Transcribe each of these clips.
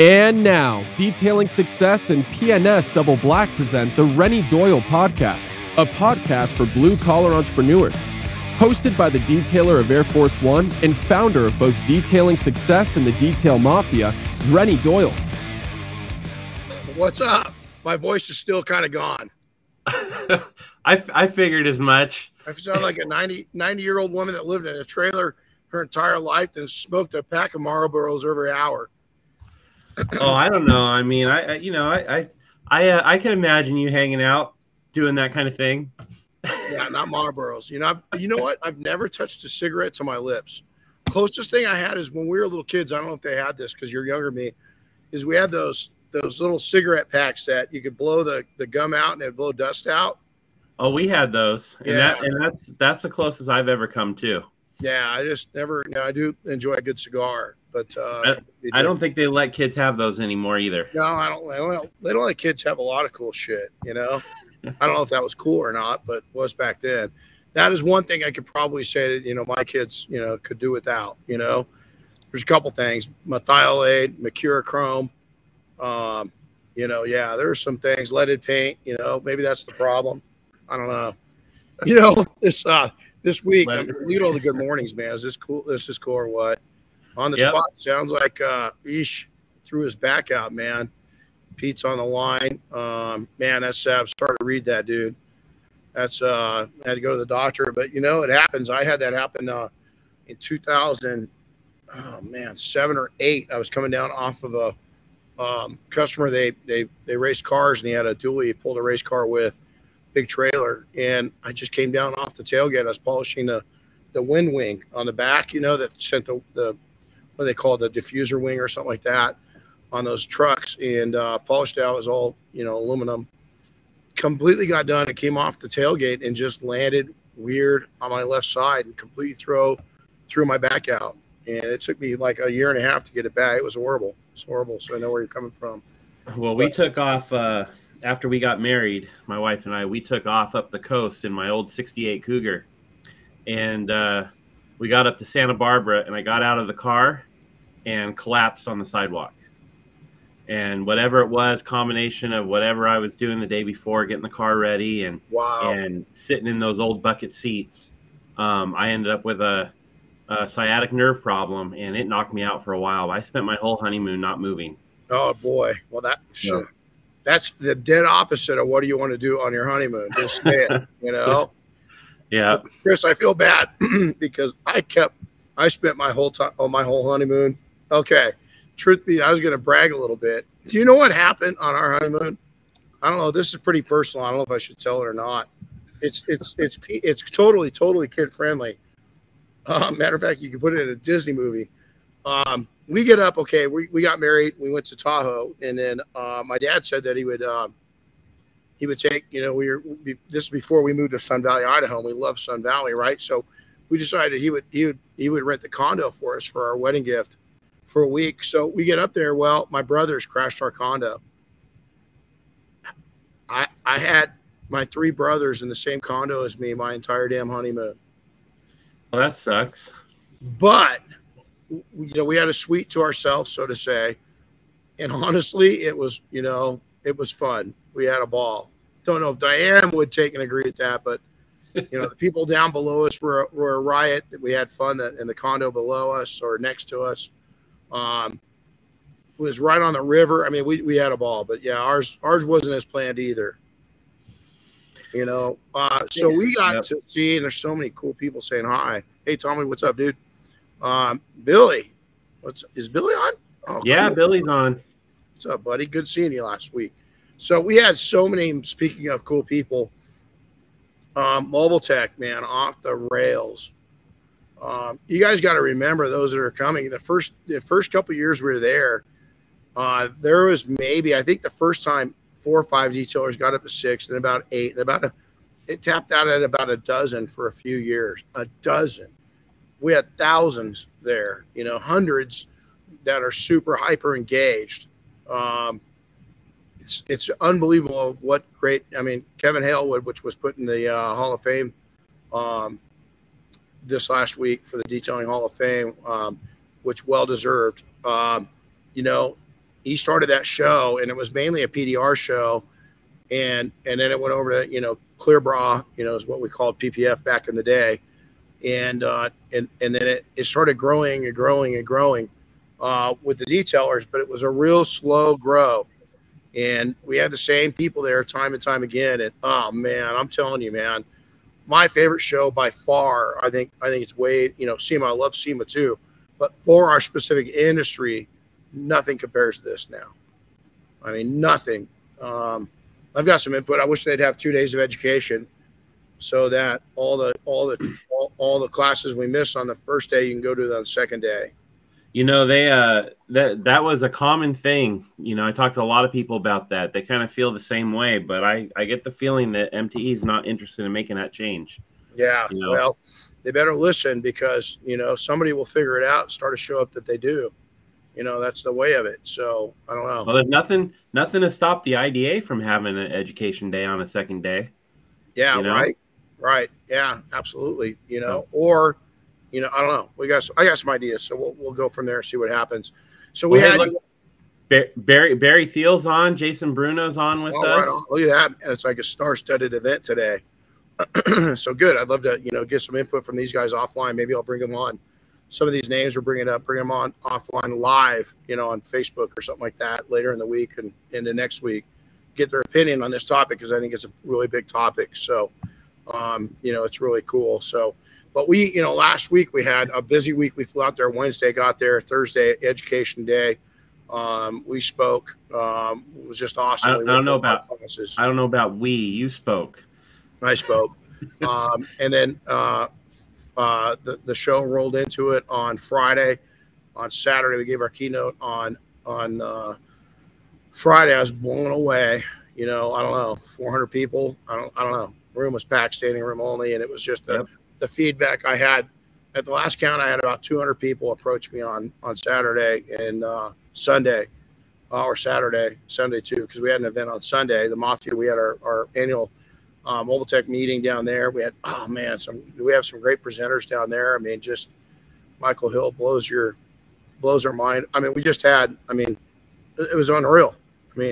And now, Detailing Success and P&S Double Black present the Renny Doyle Podcast, a podcast for blue collar entrepreneurs. Hosted by the detailer of Air Force One and founder of both Detailing Success and the Detail Mafia, Renny Doyle. What's up? My voice is still kind of gone. I, I figured as much. I sound like a 90, 90 year old woman that lived in a trailer her entire life and smoked a pack of Marlboros every hour. Oh, I don't know. I mean, I, I you know, I I I, uh, I can imagine you hanging out doing that kind of thing. yeah, not Marlboros. You know, I've, you know what? I've never touched a cigarette to my lips. Closest thing I had is when we were little kids. I don't know if they had this because you're younger than me. Is we had those those little cigarette packs that you could blow the, the gum out and it'd blow dust out. Oh, we had those, and yeah. that and that's that's the closest I've ever come to. Yeah, I just never. You know, I do enjoy a good cigar, but uh, I, I, don't think they let kids have those anymore either. No, I don't. I don't. They don't let kids have a lot of cool shit. You know, I don't know if that was cool or not, but was back then. That is one thing I could probably say that you know my kids you know could do without. You know, there's a couple things: merthiolate, mercurochrome. Um, you know, yeah, there's some things. Leaded paint. You know, maybe that's the problem. I don't know. You know, this uh this week. I mean, at all the good mornings, man. Is this cool? This is cool or what? On the yep. spot. Sounds like uh Ish threw his back out, man. Pete's on the line. Um, man, that's sad. I'm starting to read that, dude. That's uh I had to go to the doctor, but you know, it happens. I had that happen uh in 2000 oh man, seven or eight. I was coming down off of a um, customer. They they they raced cars, and he had a dually. He pulled a race car with big trailer, and I just came down off the tailgate. I was polishing the the wind wing on the back, you know, that sent the the what they call the diffuser wing or something like that on those trucks, and uh, polished out. It was all you know aluminum. Completely got done. It came off the tailgate and just landed weird on my left side and completely throw threw my back out. And it took me like a year and a half to get it back. It was horrible. It's horrible. So I know where you're coming from. Well, we but, took off. Uh after we got married, my wife and I, we took off up the coast in my old 68 Cougar. And uh, we got up to Santa Barbara, and I got out of the car and collapsed on the sidewalk. And whatever it was, combination of whatever I was doing the day before, getting the car ready and wow. and sitting in those old bucket seats, um, I ended up with a, a sciatic nerve problem, and it knocked me out for a while. I spent my whole honeymoon not moving. Oh boy! Well, that sure that's the dead opposite of what do you want to do on your honeymoon. Just stay it, you know. Yeah, Chris, I feel bad because I kept, I spent my whole time on oh, my whole honeymoon. Okay, truth be, I was going to brag a little bit. Do you know what happened on our honeymoon? I don't know. This is pretty personal. I don't know if I should tell it or not. It's it's it's it's totally totally kid friendly. Uh, matter of fact, you can put it in a Disney movie. Um, we get up. Okay, we, we got married. We went to Tahoe, and then uh, my dad said that he would uh, he would take. You know, we were this is before we moved to Sun Valley, Idaho. And we love Sun Valley, right? So we decided he would he would he would rent the condo for us for our wedding gift for a week. So we get up there. Well, my brothers crashed our condo. I I had my three brothers in the same condo as me my entire damn honeymoon. Well, that sucks. But you know, we had a suite to ourselves, so to say. And honestly, it was, you know, it was fun. We had a ball. Don't know if Diane would take and agree with that, but you know, the people down below us were, were a riot. We had fun in the condo below us or next to us. Um, was right on the river. I mean, we, we had a ball, but yeah, ours ours wasn't as planned either. You know, uh, so we got yep. to see, and there's so many cool people saying hi. Hey, Tommy, what's up, dude? Um, Billy, what's is Billy on? Oh, yeah, cool. Billy's on. What's up, buddy? Good seeing you last week. So we had so many. Speaking of cool people, um, Mobile Tech, man, off the rails. Um, you guys got to remember those that are coming. The first the first couple years we were there, uh, there was maybe I think the first time four or five detailers got up to six, and about eight, and about a, it tapped out at about a dozen for a few years. A dozen we had thousands there, you know, hundreds that are super hyper engaged. Um, it's it's unbelievable what great. I mean, Kevin Halewood, which was put in the uh, Hall of Fame um, this last week for the Detailing Hall of Fame, um, which well deserved. Um, you know, he started that show, and it was mainly a PDR show, and and then it went over to you know Clear Bra, you know, is what we called PPF back in the day, and uh, and and then it, it started growing and growing and growing uh, with the detailers, but it was a real slow grow, and we had the same people there time and time again, and oh man, I'm telling you, man, my favorite show by far, I think I think it's way you know SEMA, I love SEMA too, but for our specific industry, nothing compares to this now. I mean, nothing. Um, I've got some input. I wish they'd have two days of education so that all the all the all, all the classes we miss on the first day you can go to the second day. You know, they uh that that was a common thing. You know, I talked to a lot of people about that. They kind of feel the same way, but I I get the feeling that MTE is not interested in making that change. Yeah. You know? Well, they better listen because, you know, somebody will figure it out and start to show up that they do you know that's the way of it so i don't know well there's nothing nothing to stop the ida from having an education day on a second day yeah you know? right right yeah absolutely you know or you know i don't know. We got some, i got some ideas. So we'll, we'll go from there and see what happens. So we well, had hey, look, barry barry thiel's on. Jason bruno's on with us right look at that. And it's like a star-studded event today. So good. I'd love to you know get some input from these guys offline. Maybe i'll bring them on. Some of these names we're bringing up, bring them on offline live, you know, on Facebook or something like that later in the week and into next week, get their opinion on this topic because I think it's a really big topic. So, um, you know, it's really cool. So, but we, you know, last week we had a busy week. We flew out there Wednesday, got there Thursday, Education Day. Um, we spoke. Um, it was just awesome. I don't, I don't know about. Classes. I don't know about we. You spoke. I spoke. um, and then uh, uh, the, the show rolled into it on Friday. On Saturday, we gave our keynote on on uh, Friday. I was blown away. You know, I don't know, 400 people. I don't, I don't know. Room was packed, standing room only, and it was just yep. The feedback I had. At the last count, I had about 200 people approach me on on Saturday and uh, Sunday, uh, or Saturday, Sunday too, because we had an event on Sunday. The Mafia, we had our, our annual uh, Mobile Tech meeting down there. We had oh man, some we have some great presenters down there. I mean, just Michael Hill blows your blows our mind. I mean, we just had. I mean, it was unreal.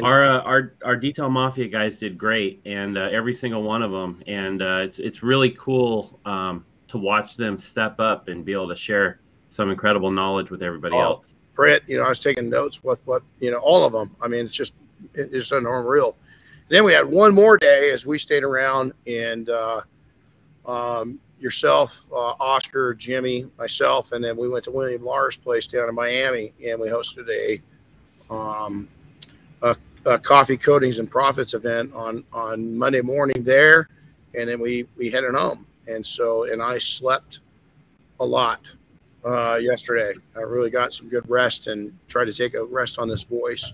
Our uh, our our detail mafia guys did great, and uh, every single one of them, and uh, it's it's really cool um, to watch them step up and be able to share some incredible knowledge with everybody oh, else. Brett, you know, I was taking notes with what you know, all of them. I mean, it's just it's unreal. Then we had one more day as we stayed around, and uh, um, yourself, uh, Oscar, Jimmy, myself, and then we went to William Lars' place down in Miami, and we hosted a, um, a, a coffee coatings and profits event on on Monday morning there, and then we we headed home, and so and I slept a lot uh, yesterday. I really got some good rest and tried to take a rest on this voice.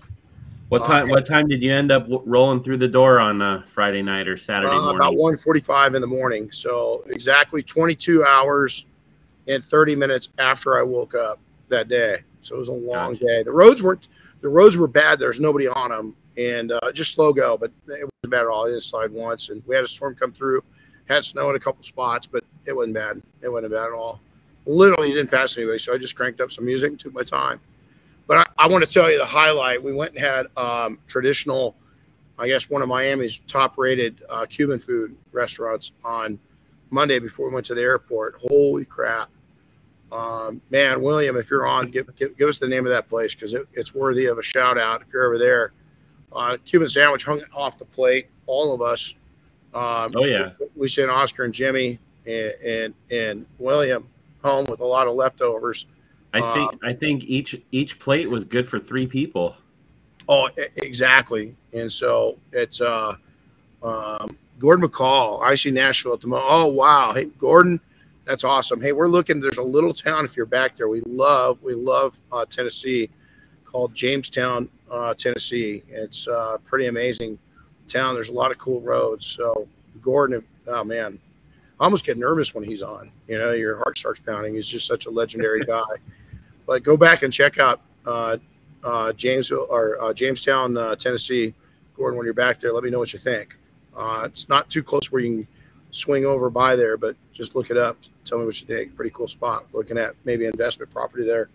What time? what time did you end up rolling through the door on uh, Friday night or Saturday uh, morning? About 1.45 in the morning. So exactly 22 hours and 30 minutes after I woke up that day. So it was a long gotcha. day. The roads weren't. The roads were bad. There's nobody on them, and uh, just slow go. But it wasn't bad at all. I didn't slide once, and we had a storm come through. Had snow in a couple spots, but it wasn't bad. It wasn't bad at all. Literally didn't pass anybody, so I just cranked up some music and took my time. But I, I want to tell you the highlight. We went and had um, traditional, I guess, one of Miami's top rated uh, Cuban food restaurants on Monday before we went to the airport. Holy crap. Um, man, William, if you're on, give, give, give us the name of that place because it, it's worthy of a shout out if you're ever there. Uh, Cuban sandwich hung off the plate, all of us. Um, oh, yeah. We sent Oscar and Jimmy and, and, and William home with a lot of leftovers. I think um, I think each each plate was good for three people. Oh, exactly. And so it's uh, um, Gordon McCall, I see Nashville at the moment. Oh wow, hey Gordon, that's awesome. Hey, we're looking. There's a little town if you're back there. We love we love uh, Tennessee, called Jamestown, uh, Tennessee. It's uh, pretty amazing town. There's a lot of cool roads. So Gordon, oh man, I almost get nervous when he's on. You know, your heart starts pounding. He's just such a legendary guy. But go back and check out uh, uh, Jamesville or uh, Jamestown, uh, Tennessee. Gordon, when you're back there, let me know what you think. Uh, it's not too close where you can swing over by there, but just look it up. Tell me what you think. Pretty cool spot. Looking at maybe investment property there.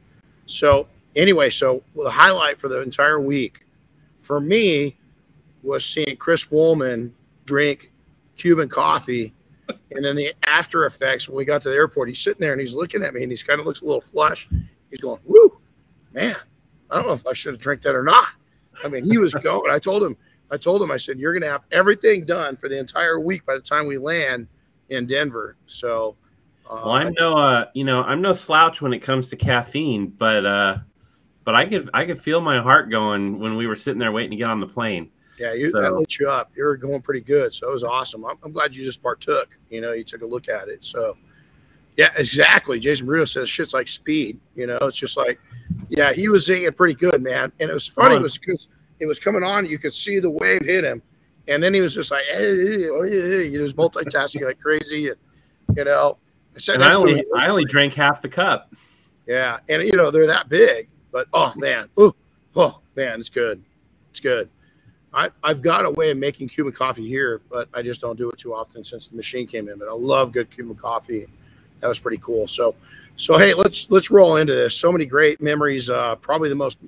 So anyway, so the highlight for the entire week for me was seeing Chris Woolman drink Cuban coffee. And then the after effects when we got to the airport, he's sitting there and he's looking at me and he's kind of looks a little flushed. He's going, Woo, man, I don't know if I should have drank that or not. I mean, he was going. I told him, I told him, I said, You're gonna have everything done for the entire week by the time we land in Denver. So uh, well, I'm no uh, you know, I'm no slouch when it comes to caffeine, but uh but I could I could feel my heart going when we were sitting there waiting to get on the plane. Yeah, you, so, that lit you up. You were going pretty good, so it was awesome. I'm, I'm, glad you just partook. You know, you took a look at it. So, yeah, exactly. Jason Bruto says shit's like speed. You know, it's just like, yeah, he was singing pretty good, man. And it was funny. It was because it was coming on. You could see the wave hit him, and then he was just like, hey, hey, hey, he was multitasking like crazy, and you know. I said, and I only I only drank half the cup. Yeah, and you know they're that big, but oh man, oh oh man, it's good, it's good. I, I've got a way of making Cuban coffee here, but I just don't do it too often since the machine came in. But I love good Cuban coffee. That was pretty cool. So, so hey, let's let's roll into this. So many great memories. Uh, probably the most,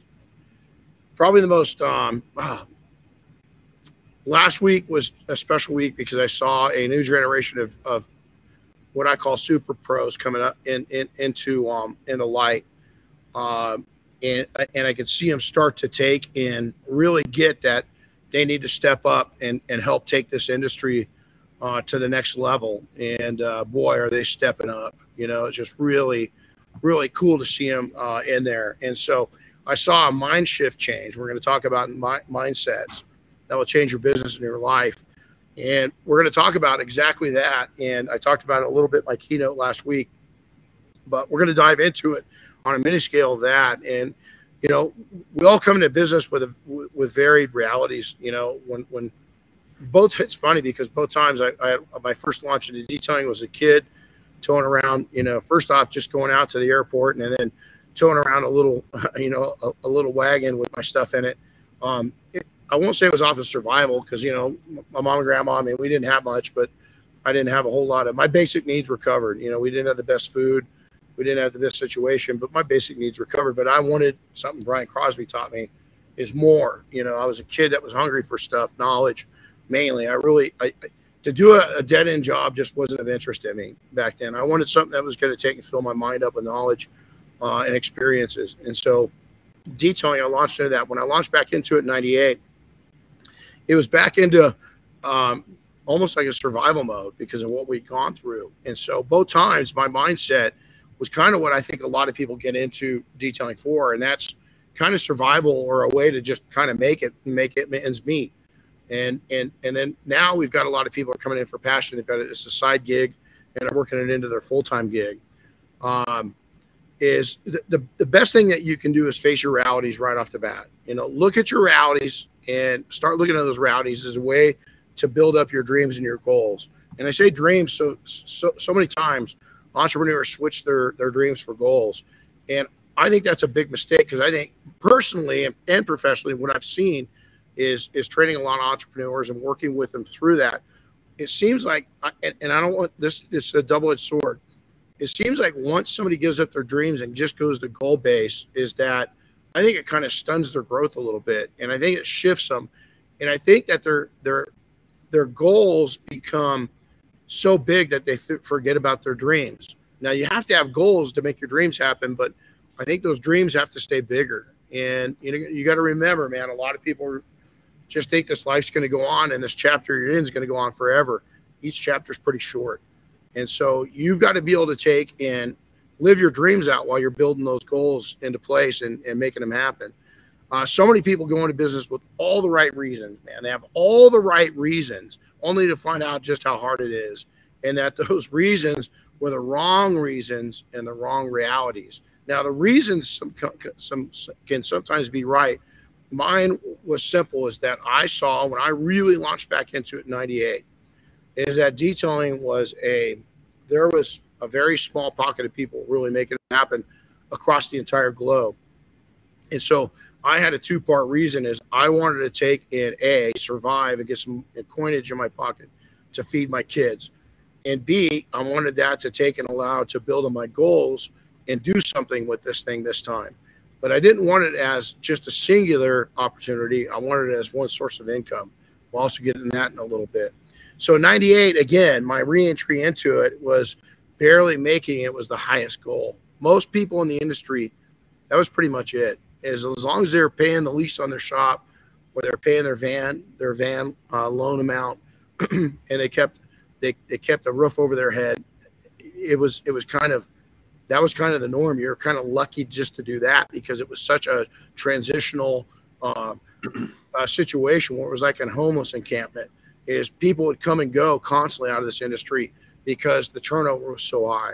probably the most. Um, uh, last week was a special week because I saw a new generation of, of what I call super pros coming up in, in into um into light. Um, and and I could see them start to take and really get that they need to step up and, and help take this industry uh, to the next level. And uh, boy, are they stepping up. You know, it's just really, really cool to see them uh, in there. And so I saw a mind shift change. We're going to talk about mi- mindsets that will change your business and your life. And we're going to talk about exactly that. And I talked about it a little bit in my keynote last week, but we're going to dive into it on a mini scale of that. And you know, we all come into business with a, with varied realities. You know, when when both it's funny because both times I, I my first launch into detailing was a kid towing around. You know, first off, just going out to the airport and then towing around a little, you know, a, a little wagon with my stuff in it. Um, it, I won't say it was off of survival because you know my mom and grandma. I mean, we didn't have much, but I didn't have a whole lot of my basic needs were covered. You know, we didn't have the best food we didn't have the best situation, but my basic needs were covered. But I wanted something Brian Crosby taught me is more. You know, I was a kid that was hungry for stuff, knowledge mainly. I really, I, to do a, a dead end job just wasn't of interest to me back then. I wanted something that was going to take and fill my mind up with knowledge uh, and experiences. And so, detailing, I launched into that. When I launched back into it in '98, it was back into um, almost like a survival mode because of what we'd gone through. And so, both times, my mindset was kind of what I think a lot of people get into detailing for, and that's kind of survival or a way to just kind of make it make it ends meet. And and and then now we've got a lot of people are coming in for passion. They've got it as a side gig and are working it into their full time gig. Um, is the, the, the best thing that you can do is face your realities right off the bat. You know, look at your realities and start looking at those realities as a way to build up your dreams and your goals. And I say dreams so so so many times entrepreneurs switch their their dreams for goals, and I think that's a big mistake because I think personally and, professionally, what I've seen is is training a lot of entrepreneurs and working with them through that. It seems like, and, and I don't want this. It's a double edged sword. It seems like once somebody gives up their dreams and just goes to goal base, is that I think it kind of stuns their growth a little bit, and I think it shifts them, and I think that their their their goals become so big that they forget about their dreams. Now you have to have goals to make your dreams happen, but I think those dreams have to stay bigger. And you know, you got to remember, man, a lot of people just think this life's going to go on and this chapter you're in is going to go on forever. Each chapter is pretty short. And so you've got to be able to take and live your dreams out while you're building those goals into place and, and making them happen. Uh, so many people go into business with all the right reasons, man. They have all the right reasons, only to find out just how hard it is, and that those reasons were the wrong reasons and the wrong realities. Now, the reasons some, some can sometimes be right. Mine was simple: is that I saw when I really launched back into it in '98, is that detailing was a there was a very small pocket of people really making it happen across the entire globe, and so I had a two part reason is I wanted to take in A, survive and get some coinage in my pocket to feed my kids. And B, I wanted that to take and allow to build on my goals and do something with this thing this time. but I didn't want it as just a singular opportunity. I wanted it as one source of income. We'll also get into that in a little bit. So 98, again, my reentry into it was barely making it was the highest goal. Most people in the industry, that was pretty much it. As, as long as they were paying the lease on their shop, or they're paying their van, their van uh, loan amount, and they kept they, they kept a roof over their head. It was it was kind of that was kind of the norm. You're kind of lucky just to do that because it was such a transitional uh, uh, situation where it was like a homeless encampment. Is people would come and go constantly out of this industry because the turnover was so high.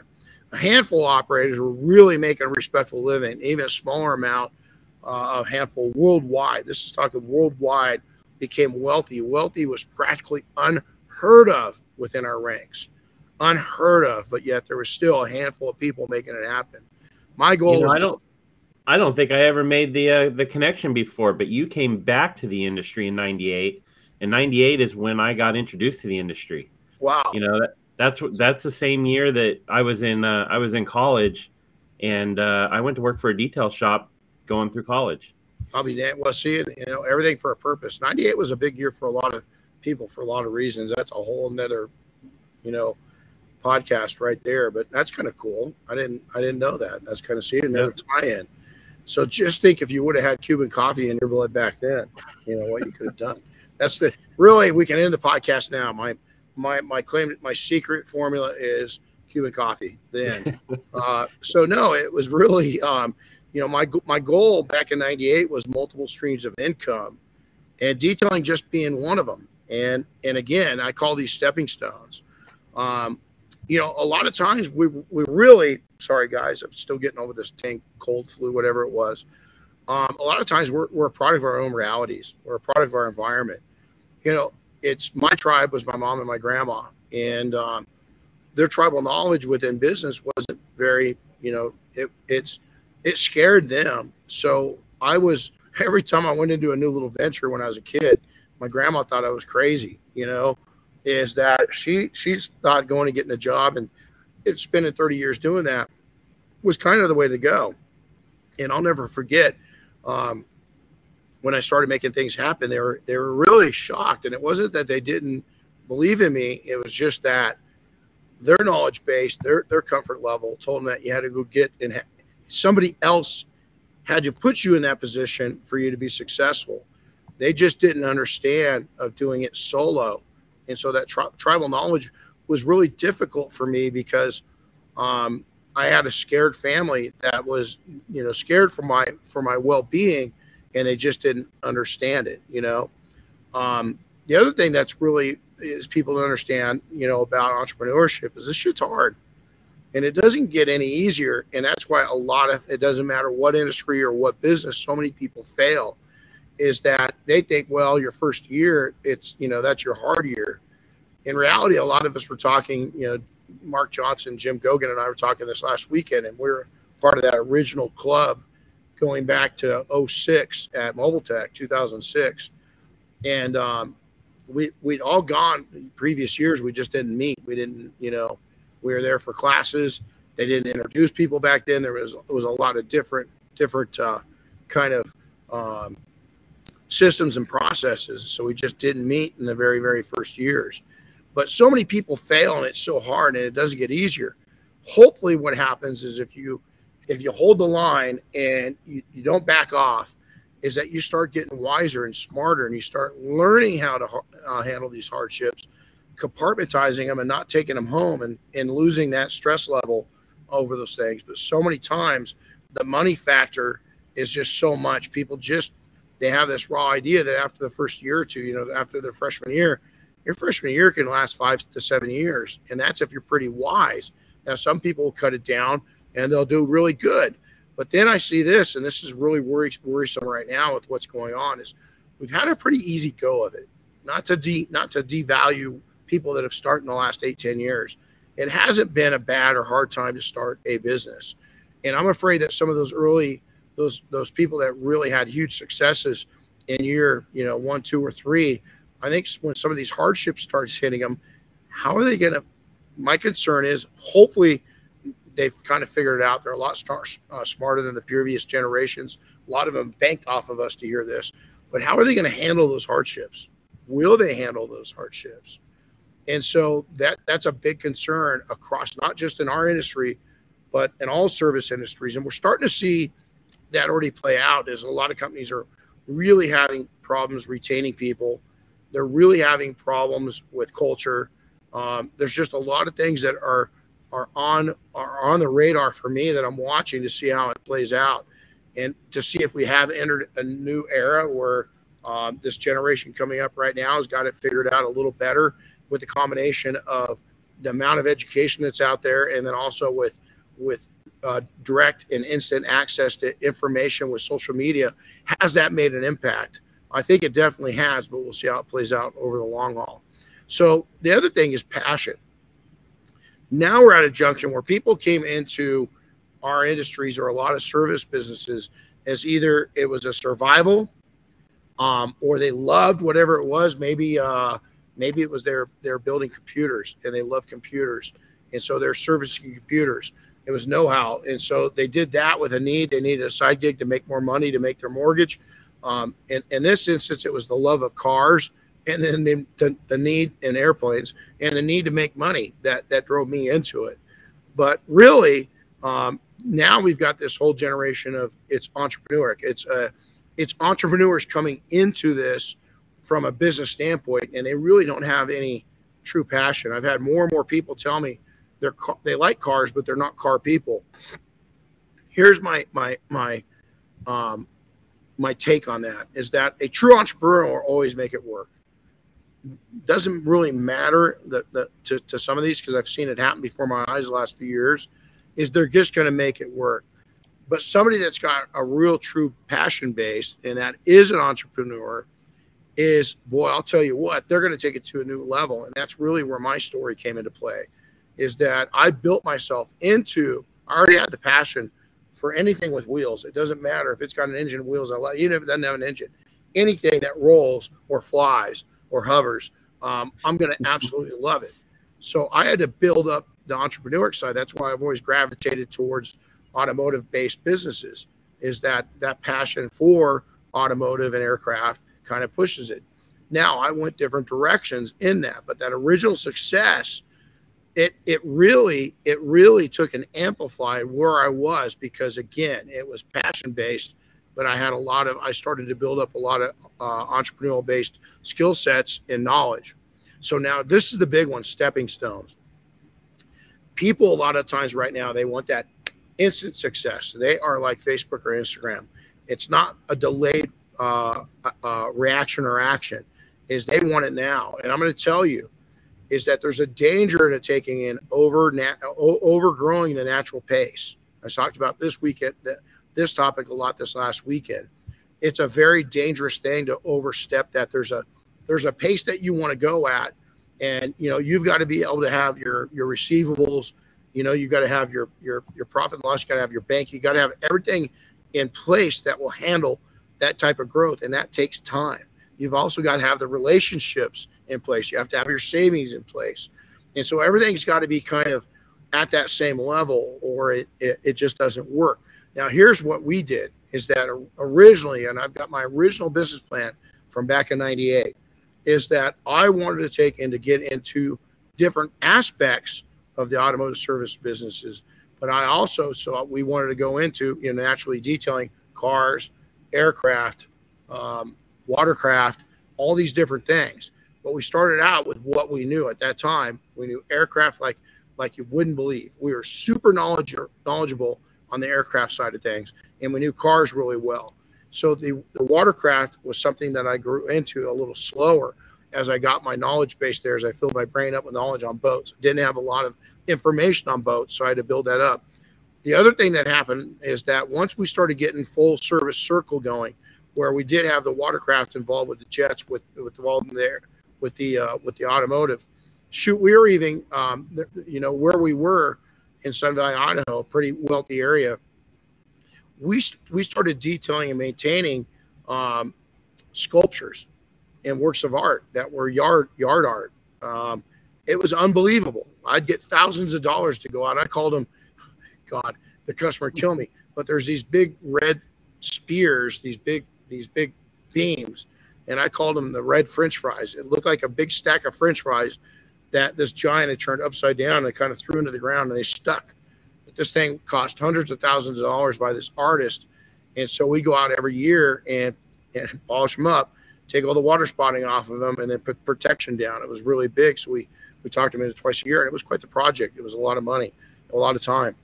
A handful of operators were really making a respectful living, even a smaller amount, uh, a handful worldwide. This is talking worldwide. Became wealthy. Wealthy was practically unheard of within our ranks unheard of, but yet there was still a handful of people making it happen. My goal you know, was I don't I don't think I ever made the uh, the connection before, but you came back to the industry in 98 and 98 is when I got introduced to the industry. Wow. You know, that, that's that's the same year that I was in uh, I was in college and uh, I went to work for a detail shop going through college. I'll be damn seeing, you know, everything for a purpose. 98 was a big year for a lot of people for a lot of reasons. That's a whole nother, you know, podcast right there. But that's kind of cool. I didn't I didn't know that. That's kind of seeing another tie-in. So just think if you would have had Cuban coffee in your blood back then, you know what you could have done. That's the really we can end the podcast now. My my my claim my secret formula is Cuban coffee. Then, uh, so no, it was really um, you know my my goal back in '98 was multiple streams of income, and detailing just being one of them. And and again, I call these stepping stones. Um, you know, a lot of times we we really sorry guys, I'm still getting over this tank cold flu, whatever it was. Um, a lot of times we're, we're a product of our own realities. We're a product of our environment. You know, it's my tribe was my mom and my grandma, and um, their tribal knowledge within business wasn't very, you know, it, it's it scared them. So I was every time I went into a new little venture when I was a kid, my grandma thought I was crazy. You know, is that she she's thought going and getting a job and it's spending 30 years doing that was kind of the way to go. And I'll never forget um, when I started making things happen. They were they were really shocked, and it wasn't that they didn't believe in me. It was just that their knowledge base, their their comfort level, told them that you had to go get and ha- somebody else had to put you in that position for you to be successful. They just didn't understand of doing it solo and so that tri- tribal knowledge was really difficult for me because um, I had a scared family that was, you know, scared for my for my well being, and they just didn't understand it. You know, um, the other thing that's really is people to understand, you know, about entrepreneurship is this shit's hard, and it doesn't get any easier, and that's why a lot of it doesn't matter what industry or what business, so many people fail is that they think, well, your first year, it's, you know, that's your hard year. In reality, a lot of us were talking, you know, Mark Johnson, Jim Gogan, and I were talking this last weekend, and we are part of that original club going back to 06 at Mobile Tech, 2006. And um, we, we'd all gone previous years. We just didn't meet. We didn't, you know, we were there for classes. They didn't introduce people back then. There was, there was a lot of different, different uh, kind of um, systems and processes. So we just didn't meet in the very, very first years. But so many people fail and it's so hard and it doesn't get easier. Hopefully what happens is if you if you hold the line and you, you don't back off, is that you start getting wiser and smarter and you start learning how to uh, handle these hardships, compartmentalizing them and not taking them home and, and losing that stress level over those things. But so many times the money factor is just so much. People just they have this raw idea that after the first year or two, you know, after their freshman year, your freshman year can last five to seven years. And that's if you're pretty wise. Now, some people will cut it down and they'll do really good. But then I see this, and this is really worrisome right now with what's going on, is we've had a pretty easy go of it. Not to de, not to devalue people that have started in the last eight, 10 years. It hasn't been a bad or hard time to start a business. And I'm afraid that some of those early those those people that really had huge successes in year you know one two or three i think when some of these hardships starts hitting them how are they going to my concern is hopefully they've kind of figured it out. They're a lot star, uh, smarter than the previous generations. A lot of them banked off of us to hear this. But how are they going to handle those hardships? Will they handle those hardships? And so that that's a big concern across not just in our industry, but in all service industries. And we're starting to see that already play out as a lot of companies are really having problems retaining people. They're really having problems with culture. Um, there's just a lot of things that are are on are on the radar for me that I'm watching to see how it plays out, and to see if we have entered a new era where um, this generation coming up right now has got it figured out a little better with the combination of the amount of education that's out there, and then also with with uh, direct and instant access to information with social media. Has that made an impact? I think it definitely has, but we'll see how it plays out over the long haul. So the other thing is passion. Now we're at a junction where people came into our industries or a lot of service businesses as either it was a survival um, or they loved whatever it was. Maybe uh, maybe it was they're they're building computers and they love computers, and so they're servicing computers. It was know-how, and so they did that with a need. They needed a side gig to make more money to make their mortgage. Um, in, in this instance, it was the love of cars and then the, the need in airplanes and the need to make money that that drove me into it. But really, um, now we've got this whole generation of it's entrepreneuric. It's uh, it's entrepreneurs coming into this from a business standpoint, and they really don't have any true passion. I've had more and more people tell me they're they like cars, but they're not car people. Here's my my my um, my take on that is that a true entrepreneur will always make it work doesn't really matter to, to some of these because I've seen it happen before my eyes the last few years. Is they're just going to make it work. But somebody that's got a real true passion base and that is an entrepreneur is boy, I'll tell you what, they're going to take it to a new level. And that's really where my story came into play. Is that I built myself into I already had the passion for anything with wheels. It doesn't matter if it's got an engine, wheels, even if it doesn't have an engine. Anything that rolls or flies or hovers, um, I'm going to absolutely love it. So I had to build up the entrepreneur side. That's why I've always gravitated towards automotive based businesses is that that passion for automotive and aircraft kind of pushes it. Now I went different directions in that, but that original success, it it really it really took and amplified where I was because again it was passion based but I had a lot of, I started to build up a lot of uh, entrepreneurial based skill sets and knowledge. So now this is the big one stepping stones. People, a lot of times right now, they want that instant success. They are like Facebook or Instagram. It's not a delayed uh, uh, reaction or action, is they want it now. And I'm going to tell you, is that there's a danger to taking in over overgrowing the natural pace. I talked about this weekend this topic a lot this last weekend. It's a very dangerous thing to overstep that. There's a there's a pace that you want to go at, and you know you've got to be able to have your your receivables. You know you've got to have your your your profit and loss. You got to have your bank. You got to have everything in place that will handle that type of growth, and that takes time. You've also got to have the relationships in place. You have to have your savings in place, and so everything's got to be kind of at that same level, or it, it, it just doesn't work. Now, here's what we did is that originally, and I've got my original business plan from back in 98, is that I wanted to take and to get into different aspects of the automotive service businesses. But I also saw we wanted to go into, you know, naturally detailing cars, aircraft, um, watercraft, all these different things. But we started out with what we knew at that time. We knew aircraft like like you wouldn't believe. We were super knowledgeable on the aircraft side of things, and we knew cars really well. So the, the watercraft was something that I grew into a little slower as I got my knowledge base there, as I filled my brain up with knowledge on boats. Didn't have a lot of information on boats, so I had to build that up. The other thing that happened is that once we started getting full service circle going, where we did have the watercraft involved with the jets, with with involved there, with the uh, with the automotive, shoot, we were even, um, you know, where we were in Sun Valley, Idaho, a pretty wealthy area. We we started detailing and maintaining um, sculptures and works of art that were yard yard art. Um, it was unbelievable. I'd get thousands of dollars to go out. I called them, God, the customer kill me. But there's these big red spears, these big these big beams, and I called them the red French fries. It looked like a big stack of French fries that this giant had turned upside down and kind of threw into the ground, and they stuck. But this thing cost hundreds of thousands of dollars by this artist, and so we go out every year and and polish them up, take all the water spotting off of them, and then put protection down. It was really big, so we we talked to him twice a year, and it was quite the project. It was a lot of money, a lot of time.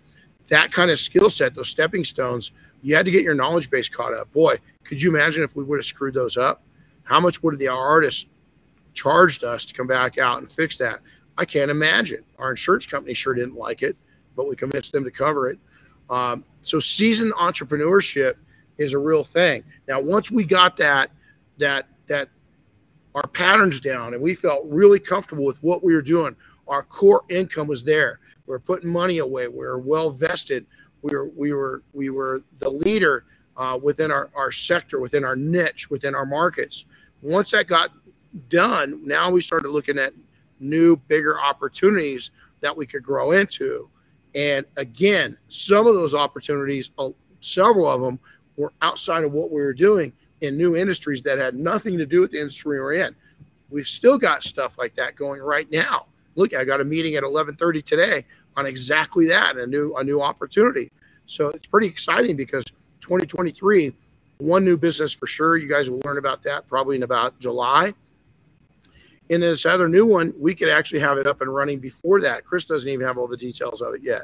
That kind of skill set, those stepping stones, you had to get your knowledge base caught up. Boy, could you imagine if we would have screwed those up? How much would the artist charged us to come back out and fix that? I can't imagine. Our insurance company sure didn't like it, but we convinced them to cover it. Um, so seasoned entrepreneurship is a real thing. Now, once we got that that that our patterns down and we felt really comfortable with what we were doing, our core income was there. We were putting money away. We were well vested. We were we were we were the leader uh, within our, our sector, within our niche, within our markets. Once that got done, now we started looking at new, bigger opportunities that we could grow into. And again, some of those opportunities, uh, several of them, were outside of what we were doing in new industries that had nothing to do with the industry we're in. We've still got stuff like that going right now. Look, I got a meeting at 11:30 today on exactly that, a new a new opportunity. So it's pretty exciting because 2023, one new business for sure. You guys will learn about that probably in about July. And this other new one, we could actually have it up and running before that. Chris doesn't even have all the details of it yet.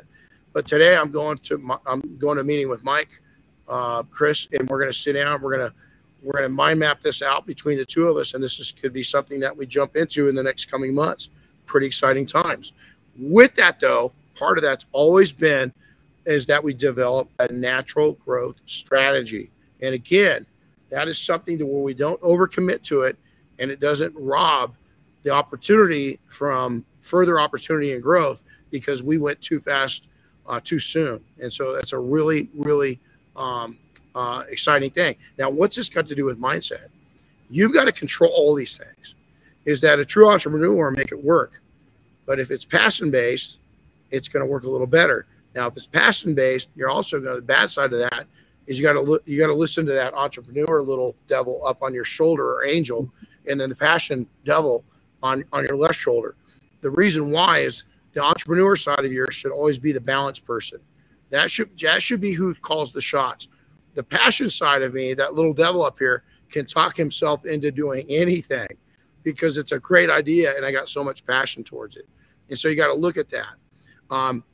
But today I'm going to my, I'm going to a meeting with Mike, uh, Chris, and we're going to sit down. We're going to we're going to mind map this out between the two of us, and this is, could be something that we jump into in the next coming months. Pretty exciting times. With that, though, part of that's always been is that we develop a natural growth strategy. And again, that is something to where we don't overcommit to it, and it doesn't rob the opportunity from further opportunity and growth because we went too fast uh, too soon. And so that's a really, really um, uh, exciting thing. Now, what's this got to do with mindset? You've got to control all these things. Is that a true entrepreneur make it work? But if it's passion based, it's going to work a little better. Now, if it's passion based, you're also going to the bad side of that is you got to you got to listen to that entrepreneur little devil up on your shoulder or angel, and then the passion devil on on your left shoulder. The reason why is the entrepreneur side of yours should always be the balanced person. That should that should be who calls the shots. The passion side of me, that little devil up here, can talk himself into doing anything because it's a great idea and I got so much passion towards it. And so you got to look at that. Um,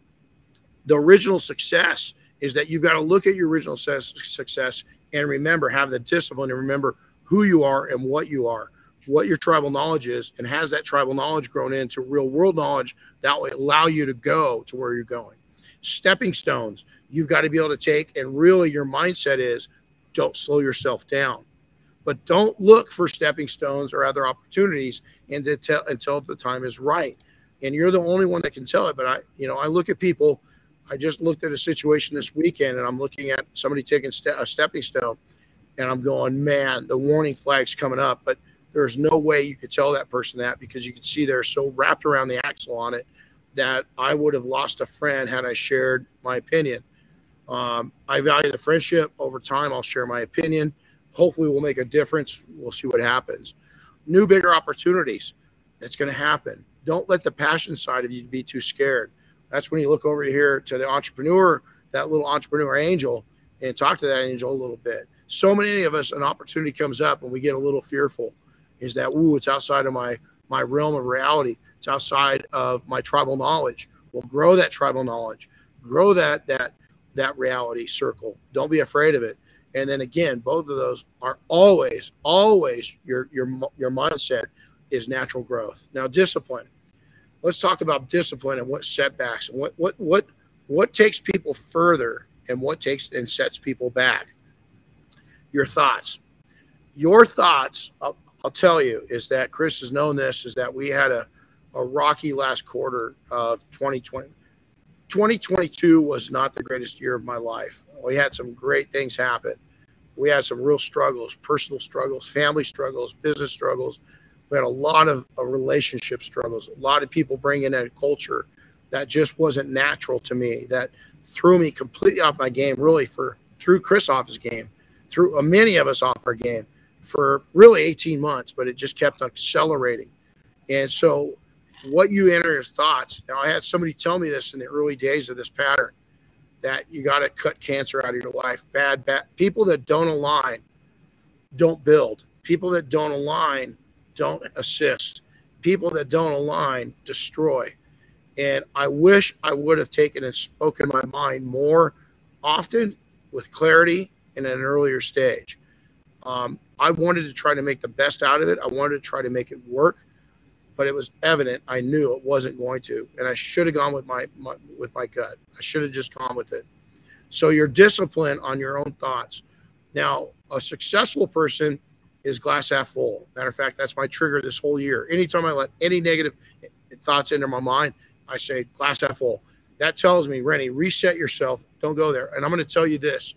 the original success is that you've got to look at your original success and remember, have the discipline and remember who you are and what you are what your tribal knowledge is and has that tribal knowledge grown into real world knowledge that will allow you to go to where you're going. Stepping stones, you've got to be able to take, and really your mindset is don't slow yourself down. But don't look for stepping stones or other opportunities until, until the time is right. And you're the only one that can tell it. But I, you know, I look at people. I just looked at a situation this weekend, and I'm looking at somebody taking ste- a stepping stone, and I'm going, man, the warning flag's coming up. But there's no way you could tell that person that because you could see they're so wrapped around the axle on it that I would have lost a friend had I shared my opinion. Um, I value the friendship over time. I'll share my opinion. Hopefully, we'll make a difference. We'll see what happens. New, bigger opportunities. That's going to happen. Don't let the passion side of you be too scared. That's when you look over here to the entrepreneur, that little entrepreneur angel, and talk to that angel a little bit. So many of us, an opportunity comes up and we get a little fearful is that ooh, it's outside of my my realm of reality. It's outside of my tribal knowledge. We'll grow that tribal knowledge, grow that that that reality circle. Don't be afraid of it. And then again, both of those are always, always your your your mindset is natural growth. Now, discipline. Let's talk about discipline and what setbacks and what what what what takes people further and what takes and sets people back. Your thoughts. Your thoughts I'll tell you is that Chris has known this is that we had a, a rocky last quarter of 2020. 2022 was not the greatest year of my life. We had some great things happen. We had some real struggles, personal struggles, family struggles, business struggles. We had a lot of, of relationship struggles. A lot of people bring in a culture that just wasn't natural to me. That threw me completely off my game, really, for threw Chris off his game, threw uh, many of us off our game for really 18 months, but it just kept accelerating. And so, what you enter as thoughts. Now, I had somebody tell me this in the early days of this pattern that you got to cut cancer out of your life. Bad, bad people that don't align don't build. People that don't align don't assist. People that don't align destroy. And I wish I would have taken and spoken my mind more often with clarity at an earlier stage. Um, I wanted to try to make the best out of it. I wanted to try to make it work, but it was evident. I knew it wasn't going to, and I should have gone with my, my with my gut. I should have just gone with it. So your discipline on your own thoughts. Now, a successful person is glass half full. Matter of fact, that's my trigger this whole year. Anytime I let any negative thoughts into my mind, I say glass half full. That tells me, Renny, reset yourself. Don't go there. And I'm going to tell you this: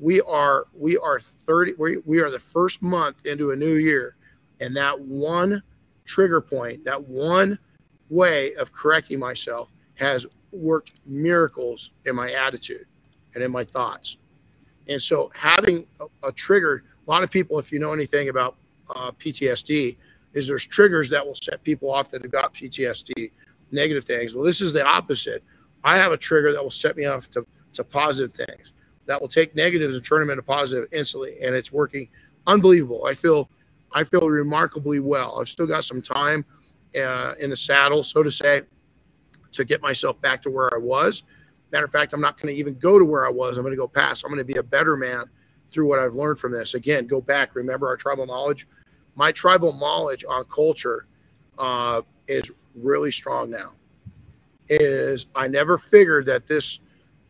we are we are 30. We, we are the first month into a new year, and that one trigger point, that one way of correcting myself, has worked miracles in my attitude and in my thoughts. And so, having a, a trigger, a lot of people, if you know anything about uh, PTSD, is there's triggers that will set people off that have got PTSD negative things. Well, this is the opposite. I have a trigger that will set me off to, to positive things that will take negatives and turn them into positive instantly. And it's working unbelievable. I feel, I feel remarkably well. I've still got some time uh, in the saddle, so to say, to get myself back to where I was. Matter of fact, I'm not going to even go to where I was. I'm going to go past. I'm going to be a better man through what I've learned from this. Again, go back. Remember our tribal knowledge. My tribal knowledge on culture uh, is really strong now is I never figured that this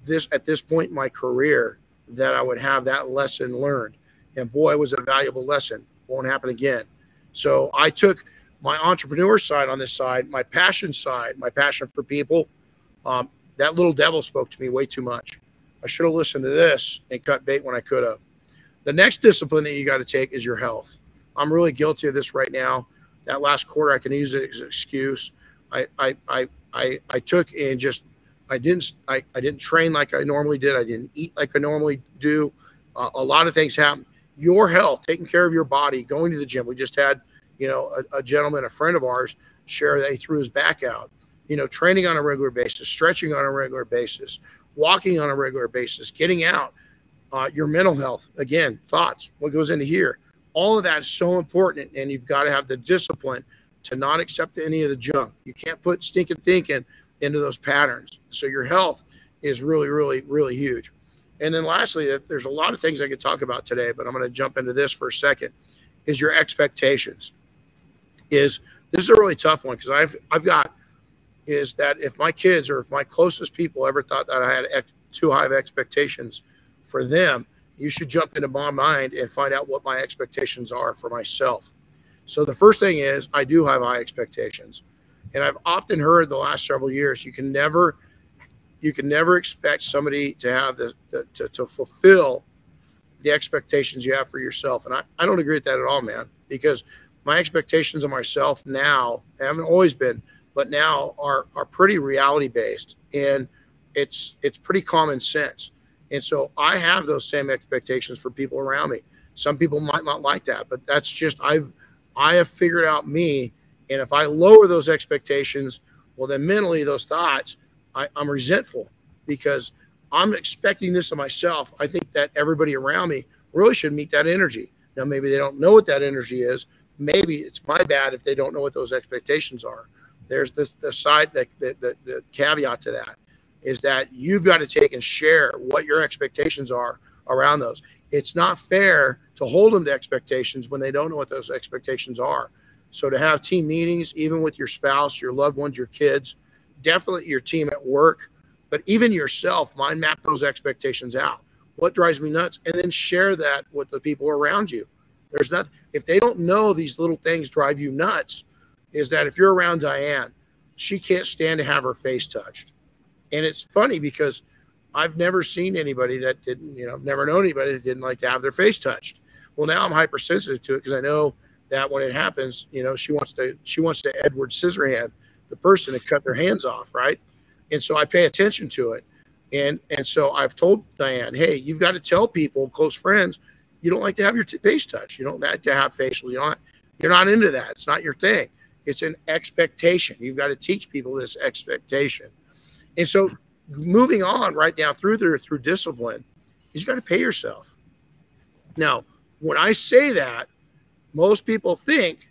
this at this point in my career that I would have that lesson learned. And boy, it was a valuable lesson. Won't happen again. So I took my entrepreneur side on this side, my passion side, my passion for people. Um, that little devil spoke to me way too much. I should have listened to this and cut bait when I could have. The next discipline that you got to take is your health. I'm really guilty of this right now. That last quarter, I can use it as an excuse. I I I I, I took and just I didn't I, I didn't train like I normally did. I didn't eat like I normally do. Uh, a lot of things happen. Your health, taking care of your body, going to the gym. We just had, you know, a, a gentleman, a friend of ours, share that he threw his back out. You know, training on a regular basis, stretching on a regular basis, walking on a regular basis, getting out. Uh, your mental health, again, thoughts, what goes into here. All of that is so important, and you've got to have the discipline to not accept any of the junk. You can't put stinking thinking into those patterns. So your health is really, really, really huge. And then lastly, there's a lot of things I could talk about today, but I'm going to jump into this for a second. Is your expectations? Is this is a really tough one because I've I've got is that if my kids or if my closest people ever thought that I had ex- too high of expectations for them, you should jump into my mind and find out what my expectations are for myself. So the first thing is I do have high expectations. And I've often heard the last several years you can never you can never expect somebody to have the, the to, to fulfill the expectations you have for yourself. And I, I don't agree with that at all, man, because my expectations of myself now haven't always been, but now are are pretty reality based and it's it's pretty common sense. And so I have those same expectations for people around me. Some people might not like that, but that's just I've I have figured out me. And if I lower those expectations, well, then mentally, those thoughts, I, I'm resentful because I'm expecting this of myself. I think that everybody around me really should meet that energy. Now, maybe they don't know what that energy is. Maybe it's my bad if they don't know what those expectations are. There's the, the side, the, the, the, the caveat to that is that you've got to take and share what your expectations are around those. It's not fair to hold them to expectations when they don't know what those expectations are. So to have team meetings, even with your spouse, your loved ones, your kids, definitely your team at work, but even yourself, mind map those expectations out. What drives me nuts? And then share that with the people around you. There's nothing, if they don't know these little things drive you nuts, is that if you're around Diane, she can't stand to have her face touched. And it's funny because I've never seen anybody that didn't, you know, never known anybody that didn't like to have their face touched. Well, now I'm hypersensitive to it because I know that when it happens, you know, she wants to she wants to Edward Scissorhand the person to cut their hands off, right? And so I pay attention to it. And and so I've told Diane, hey, you've got to tell people, close friends, you don't like to have your t- face touched. You don't like to have facial. You're not You're not into that. It's not your thing. It's an expectation. You've got to teach people this expectation. And so moving on right down through there through discipline, you've got to pay yourself. Now, when I say that, most people think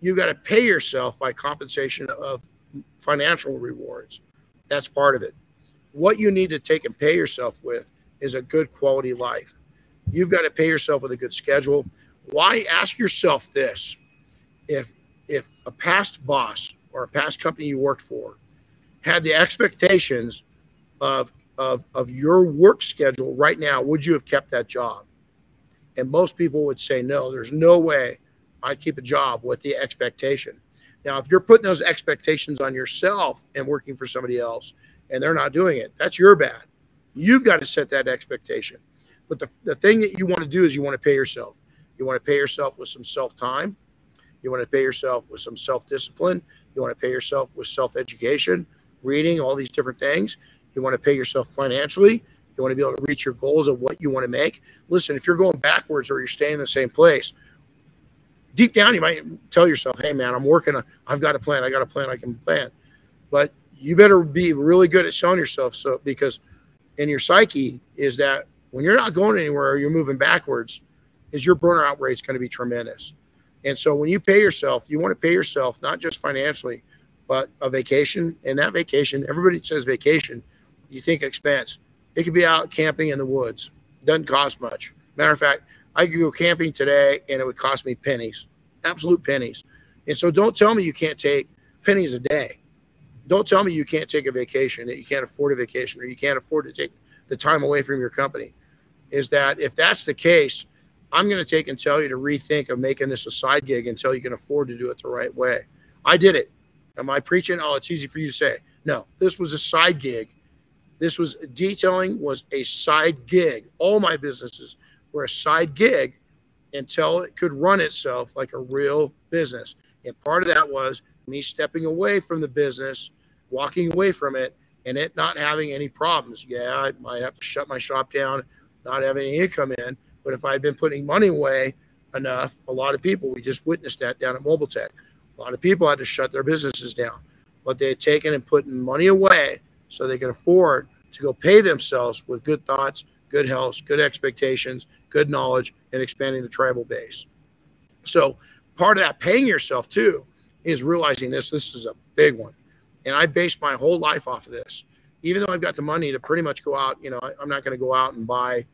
you got to pay yourself by compensation of financial rewards. That's part of it. What you need to take and pay yourself with is a good quality life. You've got to pay yourself with a good schedule. Why ask yourself this? If if a past boss or a past company you worked for had the expectations of of of your work schedule right now, would you have kept that job? And most people would say no. There's no way I'd keep a job with the expectation. Now, if you're putting those expectations on yourself and working for somebody else and they're not doing it, that's your bad. You've got to set that expectation. But the, the thing that you want to do is you want to pay yourself. You want to pay yourself with some self time. You want to pay yourself with some self discipline. You want to pay yourself with self education, reading, all these different things. You want to pay yourself financially. You want to be able to reach your goals of what you want to make. Listen, if you're going backwards or you're staying in the same place, deep down you might tell yourself, "Hey, man, I'm working. On, I've got a plan. I got a plan. I can plan." But you better be really good at selling yourself, so because in your psyche is that when you're not going anywhere or you're moving backwards, is your burnout rate is going to be tremendous. And so when you pay yourself, you want to pay yourself not just financially, but a vacation. And that vacation, everybody says vacation, you think expense. It could be out camping in the woods. Doesn't cost much. Matter of fact, I could go camping today and it would cost me pennies, absolute pennies. And so don't tell me you can't take pennies a day. Don't tell me you can't take a vacation, that you can't afford a vacation, or you can't afford to take the time away from your company. Is that if that's the case, I'm going to take and tell you to rethink of making this a side gig until you can afford to do it the right way. I did it. Am I preaching? Oh, it's easy for you to say. No, this was a side gig. This was detailing was a side gig. All my businesses were a side gig until it could run itself like a real business. And part of that was me stepping away from the business, walking away from it, and it not having any problems. Yeah, I might have to shut my shop down, not have any income in, but if I had been putting money away enough, a lot of people, we just witnessed that down at Mobile Tech. A lot of people had to shut their businesses down, but they had taken and put money away so they could afford to go pay themselves with good thoughts, good health, good expectations, good knowledge, and expanding the tribal base. So part of that paying yourself too is realizing this. This is a big one. And I based my whole life off of this. Even though I've got the money to pretty much go out, you know, I, am not going to go out and buy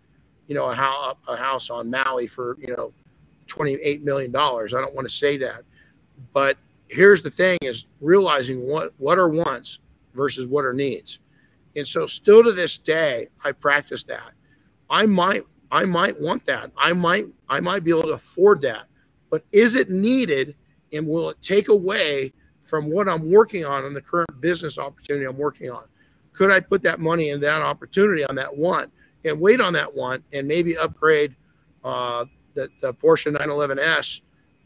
you know, a, house, a house on Maui for, you know, $28 million. I don't want to say that. But here's the thing is realizing what, what are wants versus what are needs. And so still to this day, I practice that. I might, I might want that. I might, I might be able to afford that. But is it needed and will it take away from what I'm working on in the current business opportunity I'm working on? Could I put that money in that opportunity on that one? and wait on that one and maybe upgrade uh, the, the Porsche 911S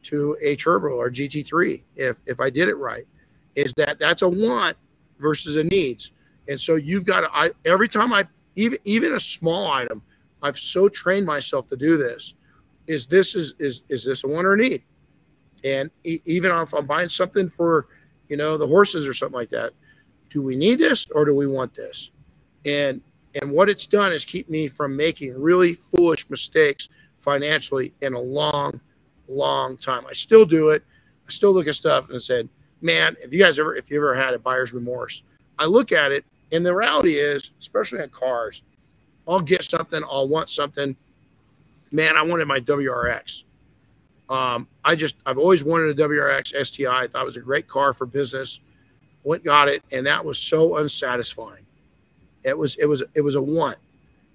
to a turbo or GT3 if if I did it right. Is that that's a want versus a needs, and so you've got to. I every time I even even a small item, I've so trained myself to do this. Is this is is is this a want or a need? And even if I'm buying something for, you know, the horses or something like that, do we need this or do we want this? And and what it's done is keep me from making really foolish mistakes financially in a long, long time. I still do it. I still look at stuff and I said, man, if you guys ever, if you ever had a buyer's remorse, I look at it and the reality is, especially on cars, I'll get something, I'll want something. Man, I wanted my WRX. Um, I just, I've always wanted a WRX STI. I thought it was a great car for business. Went, got it, and that was so unsatisfying. It was it was it was a want,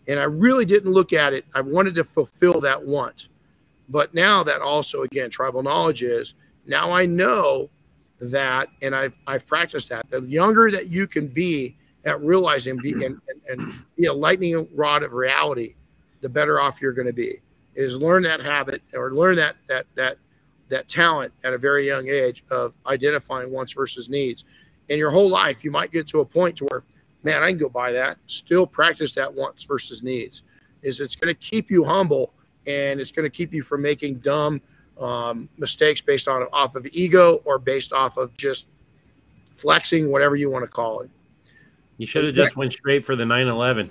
and I really didn't look at it. I wanted to fulfill that want, but now that also again tribal knowledge is now I know that, and I've I've practiced that. The younger that you can be at realizing be, and, and, and be a lightning rod of reality, the better off you're going to be. Is learn that habit or learn that that that that talent at a very young age of identifying wants versus needs. In your whole life, you might get to a point to where man, I can go buy that. Still practice that wants versus needs. Is it's going to keep you humble and it's going to keep you from making dumb um, mistakes based on off of ego or based off of just flexing, whatever you want to call it. You should have just went straight for the 911.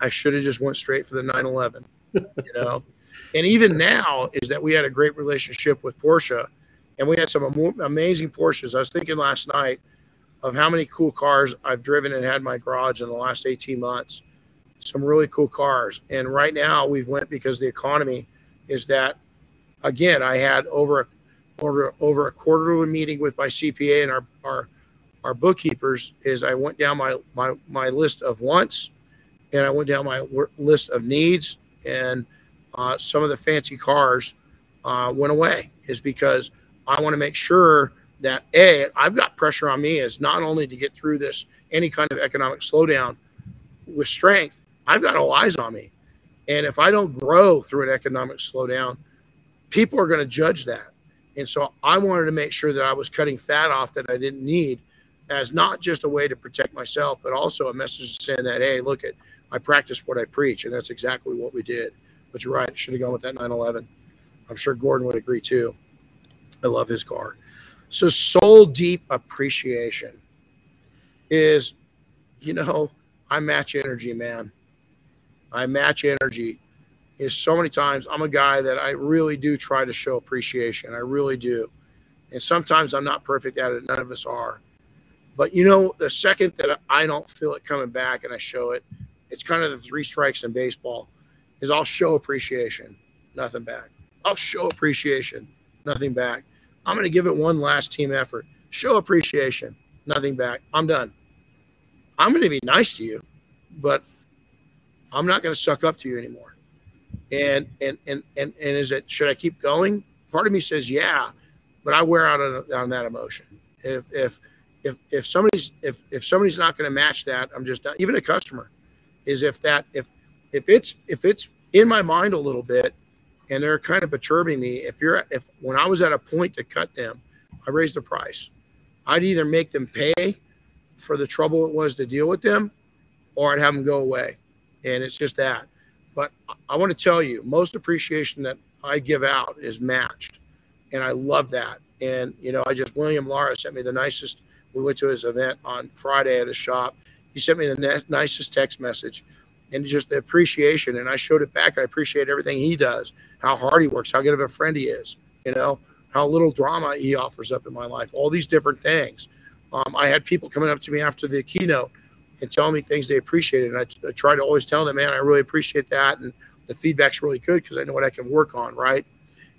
I should have just went straight for the 911. you know, and even now is that we had a great relationship with Porsche, and we had some amazing Porsches. I was thinking last night of how many cool cars I've driven and had in my garage in the last 18 months. Some really cool cars, and right now we've went because the economy is that. Again, I had over a over, over a quarterly meeting with my CPA and our our our bookkeepers. Is I went down my my my list of wants, and I went down my list of needs, and uh, some of the fancy cars uh, went away. Is because I want to make sure that a I've got pressure on me is not only to get through this any kind of economic slowdown with strength. I've got all eyes on me, and if I don't grow through an economic slowdown, people are going to judge that. And so I wanted to make sure that I was cutting fat off that I didn't need as not just a way to protect myself, but also a message saying that, hey, look at I practice what I preach. And that's exactly what we did. But you're right, should have gone with that 911. I'm sure Gordon would agree too. I love his car. So soul deep appreciation is, you know, I match energy, man. I match energy. Is so many times I'm a guy that I really do try to show appreciation. I really do. And sometimes I'm not perfect at it. None of us are. But you know, the second that I don't feel it coming back and I show it, it's kind of the three strikes in baseball is I'll show appreciation, nothing back. I'll show appreciation, nothing back. I'm going to give it one last team effort. Show appreciation, nothing back. I'm done. I'm going to be nice to you, but I'm not going to suck up to you anymore. And and and and and is it should I keep going? Part of me says yeah, but I wear out on, on that emotion. If if if if somebody's if if somebody's not going to match that, I'm just done. Even a customer is if that if if it's if it's in my mind a little bit and they're kind of perturbing me. If you're if when I was at a point to cut them, I raised the price. I'd either make them pay for the trouble it was to deal with them, or I'd have them go away. And it's just that. But I want to tell you, most appreciation that I give out is matched, and I love that. And you know, I just William Lara sent me the nicest. We went to his event on Friday at his shop. He sent me the ne- nicest text message and just the appreciation. And I showed it back. I appreciate everything he does, how hard he works, how good of a friend he is, you know, how little drama he offers up in my life, all these different things. Um, I had people coming up to me after the keynote and telling me things they appreciated. And I, I try to always tell them, man, I really appreciate that. And the feedback's really good because I know what I can work on. Right.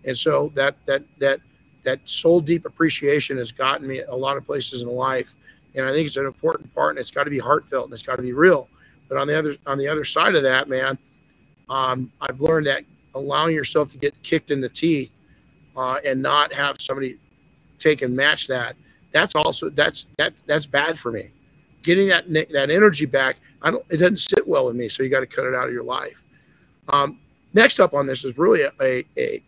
And so that, that, that, that soul deep appreciation has gotten me a lot of places in life. And I think it's an important part and it's got to be heartfelt and it's got to be real but on the other on the other side of that, man, um, I've learned that allowing yourself to get kicked in the teeth uh, and not have somebody take and match that, that's also that's that that's bad for me. Getting that that energy back, I don't. It doesn't sit well with me. So you got to cut it out of your life. Um, next up on this is really a, a,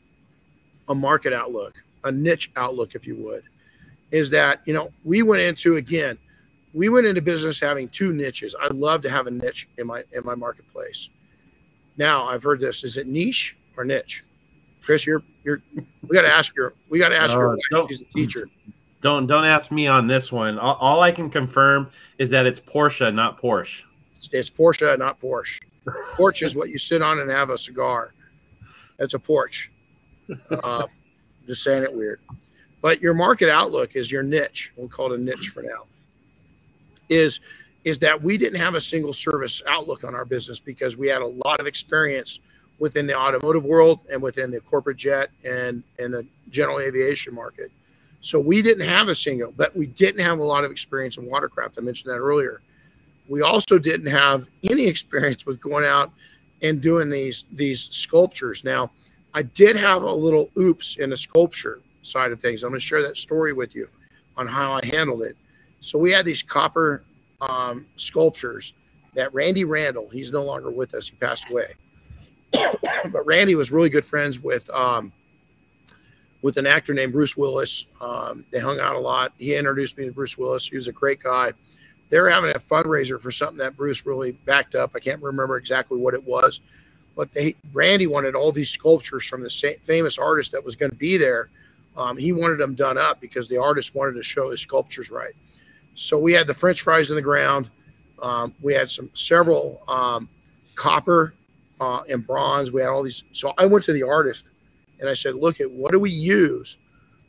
a market outlook, a niche outlook, if you would. Is that you know we went into again we went into business having two niches. I love to have a niche in my in my marketplace. Now I've heard this: is it niche or niche? Chris, you're you're. We got to ask your. We got to ask uh, your. She's a teacher. Don't don't ask me on this one. All, all, I can confirm is that it's Porsche, not Porsche. It's, it's Porsche, not Porsche. porch is what you sit on and have a cigar. That's a porch. Uh, just saying it weird. But your market outlook is your niche. We'll call it a niche for now is is that we didn't have a single service outlook on our business because we had a lot of experience within the automotive world and within the corporate jet and and the general aviation market. So we didn't have a single, but we didn't have a lot of experience in watercraft. I mentioned that earlier. We also didn't have any experience with going out and doing these these sculptures. Now, I did have a little oops in the sculpture side of things. I'm going to share that story with you on how I handled it. So we had these copper um, sculptures that Randy Randall, he's no longer with us, he passed away. but Randy was really good friends with um, with an actor named Bruce Willis. Um, they hung out a lot. He introduced me to Bruce Willis. He was a great guy. they're having a fundraiser for something that Bruce really backed up. I can't remember exactly what it was, but they Randy wanted all these sculptures from the famous artist that was going to be there. Um, he wanted them done up because the artist wanted to show his sculptures right. So we had the French fries in the ground. Um, we had some several um, copper uh, and bronze. We had all these. So I went to the artist and I said, "Look at what do we use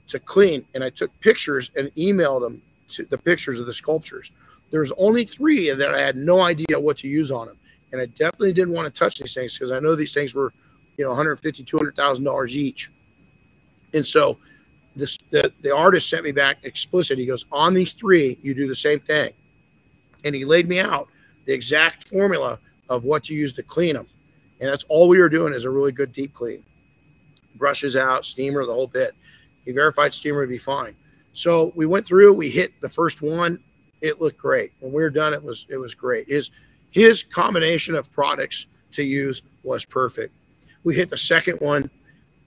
to clean?" And I took pictures and emailed them to the pictures of the sculptures. There's only three that I had no idea what to use on them, and I definitely didn't want to touch these things because I know these things were, you know, 150, 200 thousand dollars each. And so, this the the artist sent me back explicit. He goes, "On these three, you do the same thing," and he laid me out the exact formula of what to use to clean them. And that's all we were doing is a really good deep clean. Brushes out, steamer, the whole bit. He verified steamer would be fine. So we went through, we hit the first one. It looked great. When we were done, it was it was great. His his combination of products to use was perfect. We hit the second one,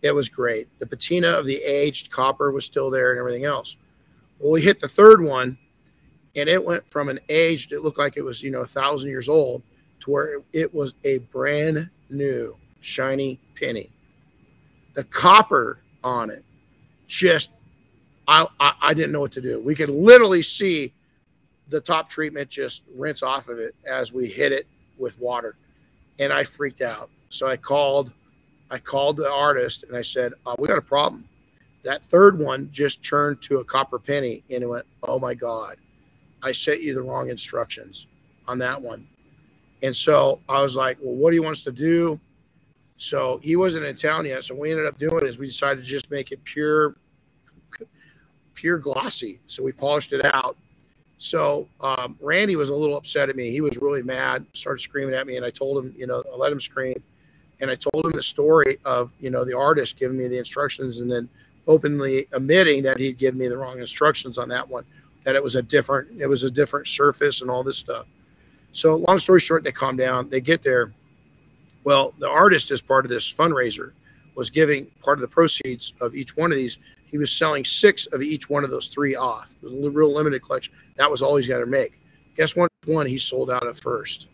it was great. The patina of the aged copper was still there and everything else. Well, we hit the third one, and it went from an aged, it looked like it was, you know, a thousand years old to where it was a brand new shiny penny. The copper on it just I, I, I didn't know what to do. We could literally see the top treatment just rinse off of it as we hit it with water, and I freaked out. So I called, I called the artist and I said, uh, "We got a problem. That third one just turned to a copper penny." And it went, "Oh my god, I sent you the wrong instructions on that one." And so I was like, well, what do you want us to do? So he wasn't in town yet. So we ended up doing is we decided to just make it pure, pure glossy. So we polished it out. So um, Randy was a little upset at me. He was really mad, started screaming at me, and I told him, you know, I let him scream, and I told him the story of, you know, the artist giving me the instructions, and then openly admitting that he'd given me the wrong instructions on that one, that it was a different, it was a different surface and all this stuff. So, long story short, they calm down. They get there. Well, the artist, as part of this fundraiser, was giving part of the proceeds of each one of these. He was selling six of each one of those three off. It was a real limited collection. That was all he's got to make. Guess what? One he sold out at first.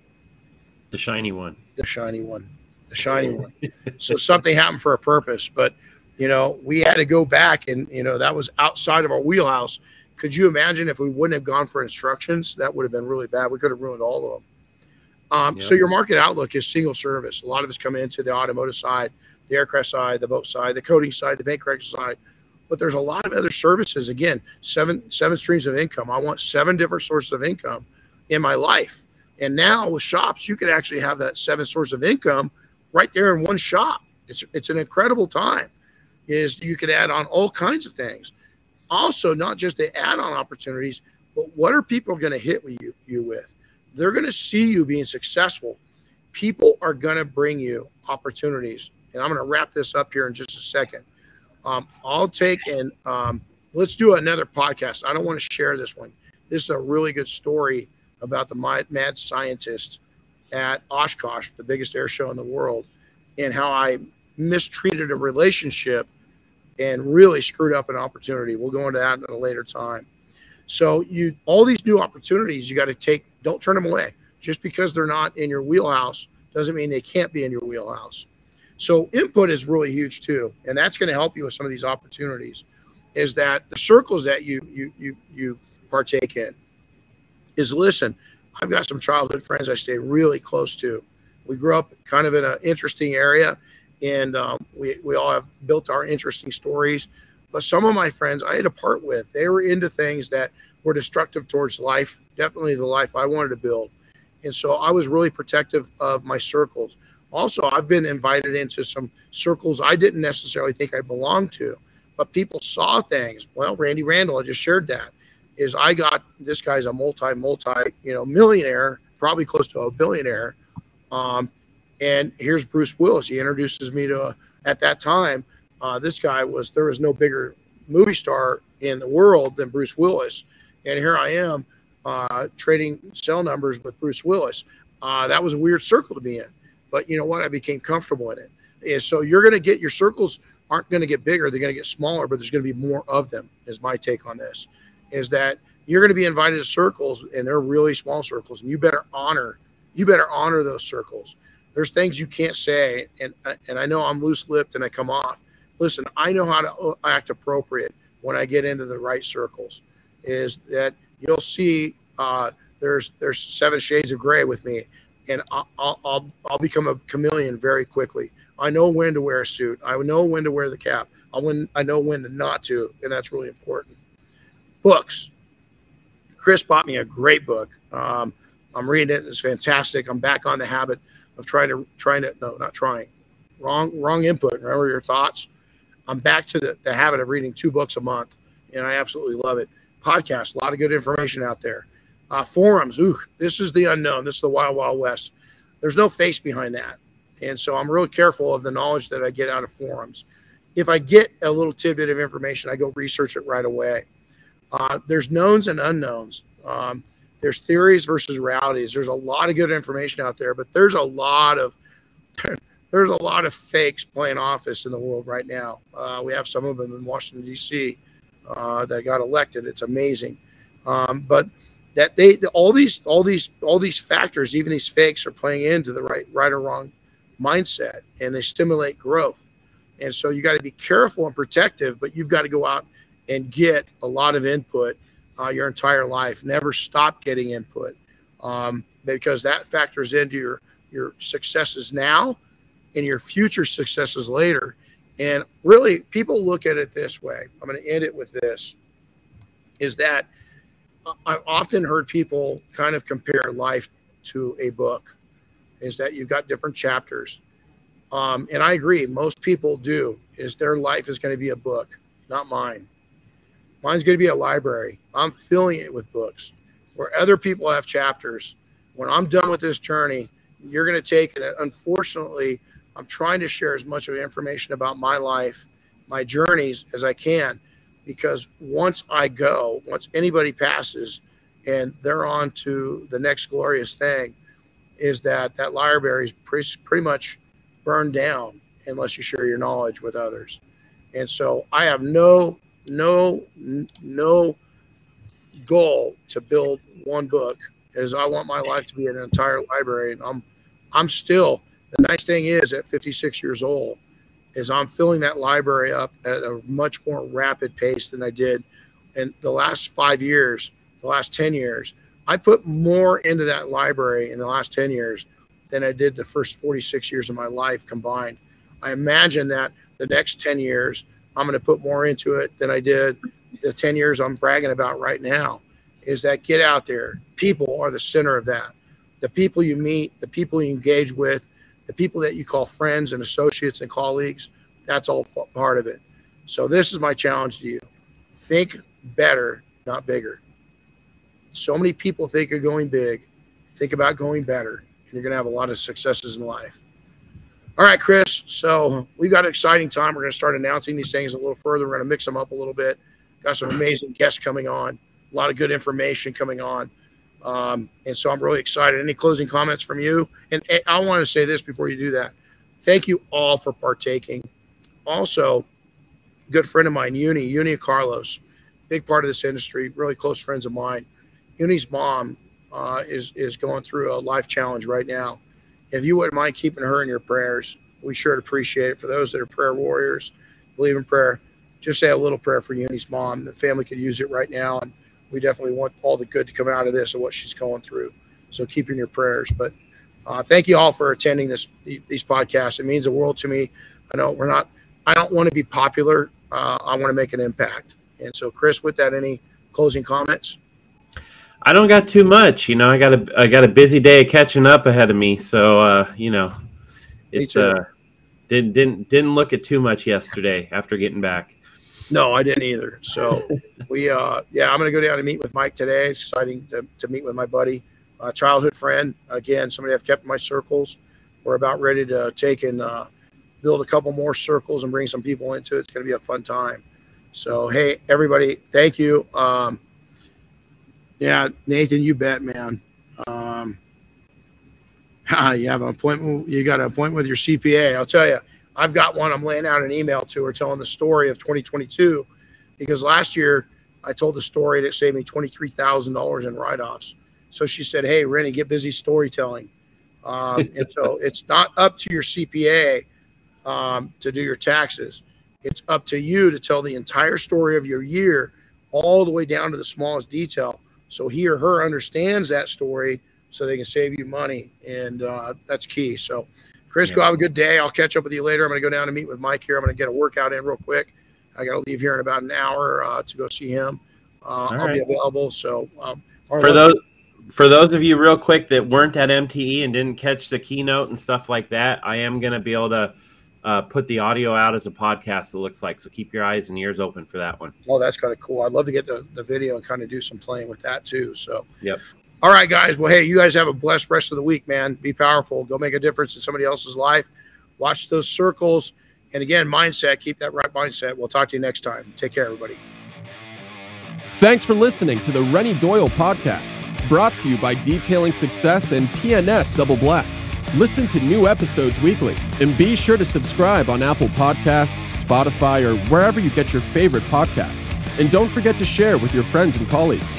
The shiny one. The shiny one. The shiny one. So something happened for a purpose, but you know we had to go back, and you know that was outside of our wheelhouse could you imagine if we wouldn't have gone for instructions? That would have been really bad. We could have ruined all of them. Um, yeah. So your market outlook is single service. A lot of us come into the automotive side, the aircraft side, the boat side, the coating side, the paint correction side. But there's a lot of other services. Again, seven seven streams of income. I want seven different sources of income in my life. And now with shops, you can actually have that seven source of income right there in one shop. It's it's an incredible time. Is you can add on all kinds of things also not just the add-on opportunities, but what are people going to hit with you, you with? They're going to see you being successful. People are going to bring you opportunities. And I'm going to wrap this up here in just a second. Um, I'll take and um, let's do another podcast. I don't want to share this one. This is a really good story about the mad scientist at Oshkosh, the biggest air show in the world, and how I mistreated a relationship – and really screwed up an opportunity. We'll go into that at a later time. So you all these new opportunities you got to take. Don't turn them away. Just because they're not in your wheelhouse doesn't mean they can't be in your wheelhouse. So input is really huge too, and that's going to help you with some of these opportunities. Is that the circles that you you you you partake in? Is listen. I've got some childhood friends I stay really close to. We grew up kind of in an interesting area and um, we, we all have built our interesting stories. But some of my friends I had to part with, they were into things that were destructive towards life, definitely the life I wanted to build. And so I was really protective of my circles. Also, I've been invited into some circles I didn't necessarily think I belonged to, but people saw things. Well, Randy Randall, I just shared that. Is I got this guy's a multi, multi, you know, millionaire, probably close to a billionaire. Um, and here's Bruce Willis. He introduces me to, at that time, uh, this guy was, there was no bigger movie star in the world than Bruce Willis. And here I am uh, trading cell numbers with Bruce Willis. Uh, that was a weird circle to be in. But you know what? I became comfortable in it. And so you're going to get your circles aren't going to get bigger. They're going to get smaller, but there's going to be more of them, is my take on this. Is that you're going to be invited to circles, and they're really small circles, and you better honor you better honor those circles. There's things you can't say, and and I know I'm loose lipped and I come off. Listen, I know how to uh, act appropriate when I get into the right circles. Is that you'll see uh, there's there's seven shades of gray with me, and I'll, I'll I'll become a chameleon very quickly. I know when to wear a suit. I know when to wear the cap. I when I know when to not to, and that's really important. Books. Chris bought me a great book. Um, I'm reading it. It's fantastic. I'm back on the habit of trying to trying to no, not trying. Wrong wrong input. Remember your thoughts. I'm back to the, the habit of reading two books a month, and I absolutely love it. Podcast, a lot of good information out there. Uh, forums, ooh, this is the unknown. This is the wild, wild west. There's no face behind that. And so I'm real careful of the knowledge that I get out of forums. If I get a little tidbit of information, I go research it right away. Uh, there's knowns and unknowns. Um, there's theories versus realities. There's a lot of good information out there, but there's a lot of there's a lot of fakes playing office in the world right now. Uh, we have some of them in Washington D.C. Uh, that got elected. It's amazing, um, but that they all these all these all these factors, even these fakes, are playing into the right right or wrong mindset, and they stimulate growth. And so you got to be careful and protective, but you've got to go out and get a lot of input uh, your entire life. Never stop getting input um, because that factors into your your successes now and your future successes later. And really, people look at it this way. I'm going to end it with this: is that I've often heard people kind of compare life to a book. Is that you've got different chapters, um, and I agree. Most people do. Is their life is going to be a book, not mine. Mine's going to be a library. I'm filling it with books where other people have chapters. When I'm done with this journey, you're going to take it. Unfortunately, I'm trying to share as much of information about my life, my journeys as I can, because once I go, once anybody passes and they're on to the next glorious thing, is that that library is pretty, pretty much burned down unless you share your knowledge with others. And so I have no no no goal to build one book as I want my life to be an entire library. And I'm I'm still the nice thing is at 56 years old is I'm filling that library up at a much more rapid pace than I did in the last five years, the last 10 years. I put more into that library in the last 10 years than I did the first 46 years of my life combined. I imagine that the next 10 years I'm going to put more into it than I did the 10 years I'm bragging about right now. Is that get out there? People are the center of that. The people you meet, the people you engage with, the people that you call friends and associates and colleagues, that's all part of it. So, this is my challenge to you think better, not bigger. So many people think of going big, think about going better, and you're going to have a lot of successes in life. All right, Chris. So we've got an exciting time. We're going to start announcing these things a little further. We're going to mix them up a little bit. Got some amazing guests coming on, a lot of good information coming on. Um, and so I'm really excited. Any closing comments from you? And, and I want to say this before you do that. Thank you all for partaking. Also, good friend of mine, Uni, Uni Carlos, big part of this industry, really close friends of mine. Uni's mom uh, is is going through a life challenge right now if you wouldn't mind keeping her in your prayers, we sure appreciate it. For those that are prayer warriors, believe in prayer, just say a little prayer for Uni's mom. The family could use it right now, and we definitely want all the good to come out of this and what she's going through. So keep in your prayers. But uh, thank you all for attending this these podcasts. It means the world to me. I know we're not. I don't want to be popular. Uh, I want to make an impact. And so, Chris, with that, any closing comments? I don't got too much. You know, I got a I got a busy day of catching up ahead of me. So uh, you know, it's uh didn't didn't didn't look at too much yesterday after getting back. No, I didn't either. So we uh yeah, I'm gonna go down and meet with Mike today. It's exciting to, to meet with my buddy, uh, childhood friend. Again, somebody I've kept in my circles. We're about ready to take and uh, build a couple more circles and bring some people into it. It's gonna be a fun time. So hey, everybody, thank you. Um, yeah, Nathan, you bet, man. Um, you have an appointment. You got an appointment with your CPA. I'll tell you, I've got one. I'm laying out an email to her telling the story of 2022 because last year I told the story and it saved me $23,000 in write offs. So she said, Hey, Renny, get busy storytelling. Um, and so it's not up to your CPA um, to do your taxes. It's up to you to tell the entire story of your year, all the way down to the smallest detail. So he or her understands that story so they can save you money. And uh, that's key. So, Chris, yeah. go have a good day. I'll catch up with you later. I'm going to go down and meet with Mike here. I'm going to get a workout in real quick. I got to leave here in about an hour uh, to go see him. Uh, I'll right. be available. So, um, for those for those of you real quick that weren't at MTE and didn't catch the keynote and stuff like that, I am going to be able to uh, put the audio out as a podcast. It looks like so. Keep your eyes and ears open for that one. Oh, that's kind of cool. I'd love to get the, the video and kind of do some playing with that too. So, yep. All right, guys. Well, hey, you guys have a blessed rest of the week, man. Be powerful. Go make a difference in somebody else's life. Watch those circles. And again, mindset. Keep that right mindset. We'll talk to you next time. Take care, everybody. Thanks for listening to the Renny Doyle podcast, brought to you by Detailing Success and P&S Double Black. Listen to new episodes weekly and be sure to subscribe on Apple Podcasts, Spotify, or wherever you get your favorite podcasts. And don't forget to share with your friends and colleagues.